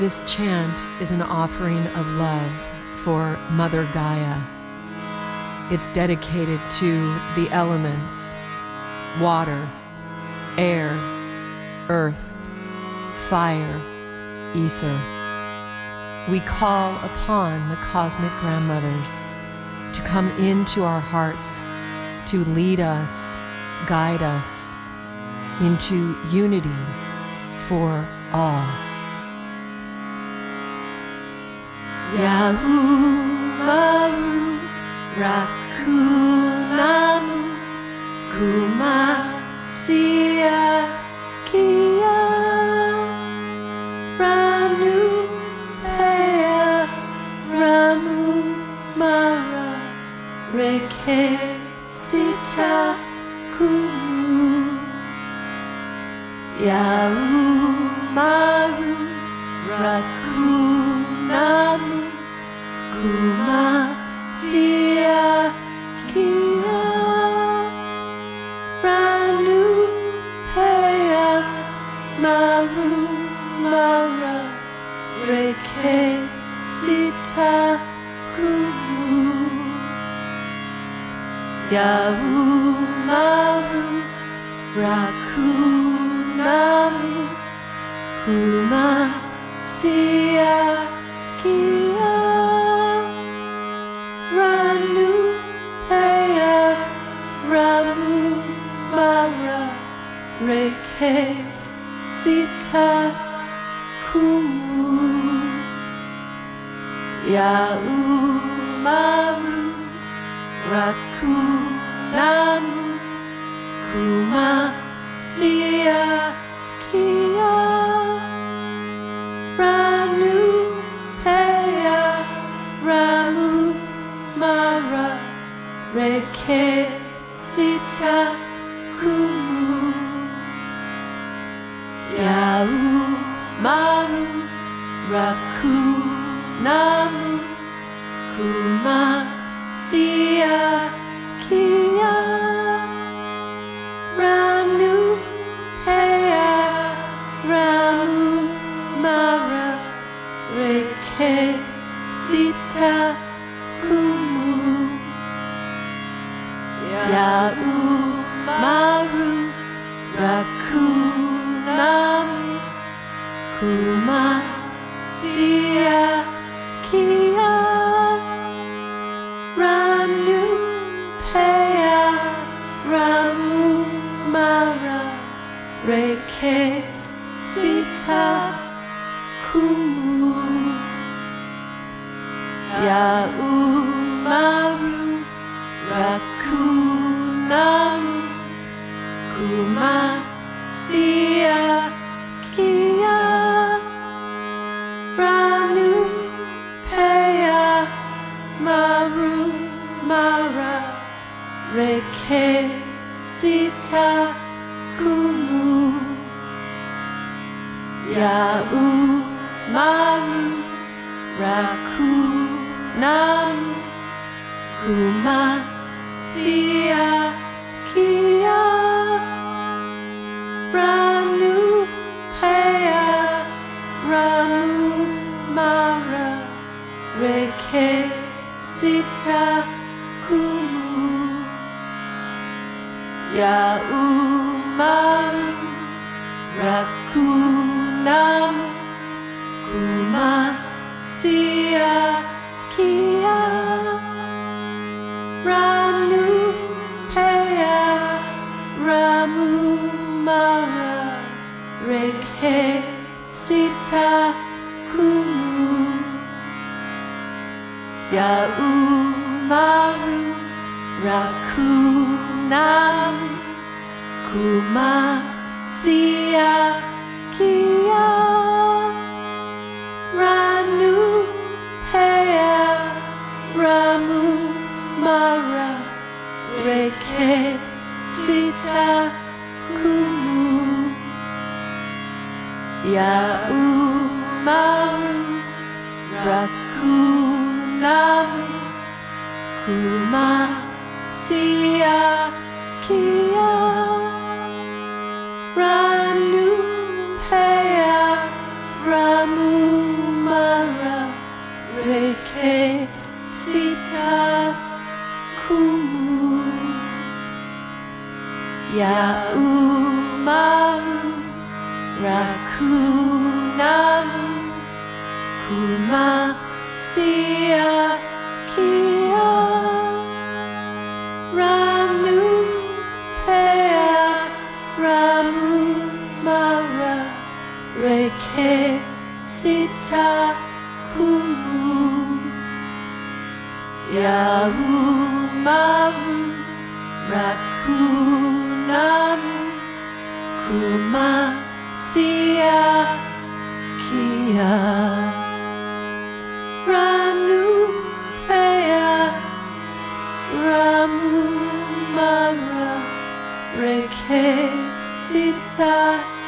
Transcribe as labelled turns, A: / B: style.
A: This chant is an offering of love for Mother Gaia. It's dedicated to the elements water, air, earth, fire, ether. We call upon the cosmic grandmothers to come into our hearts, to lead us, guide us into unity for all.
B: Yahumaru Rakunamu Kumasia Kia Ranu Pea Ramu Mara Reke Sita Kumu Yahumaru Rakunamu Kumasia Kia Ranu Pea Maru Mara Reke Sita Kumu Yahumaru Rakunamu Kumasia Kia Reke Sita Kumu. Yaumaru Rakunamu Kumasia Kia. Ranu Pea Ramu Mara Reke Sita Kumu Yaumaru Rakunamu Kumasia Kia. Ranu Pea Ramu Mara Reke Sita Kumu. Yaumaru Kumasia Kia Ranu Pea Ramu Mara Reke Sita Kumu Yaumaru Rakunamu Reke Sita Kumu Yaumaru Rakunamu Kumasia Kia Ranu Pea Ramu Mara Reke Sita Kumu Yaumaru Rakunamu Kumasia Kia Ranu Pea Ramu Reke Sita Kumu. Yaumaru Rakunamu Kumasia Kia Ranu Pea Ramu Mara Reke Sita Kumu. Yaumaru Rakunamu Kumasia Sia Kia Ranu Heya Ramu Mara Reke Sita Kumu Ya Umaru Rakunamu Kuma Sia. Ramu mara reke sita kumu. Ya umaru rakunamu kuma sia kia kumu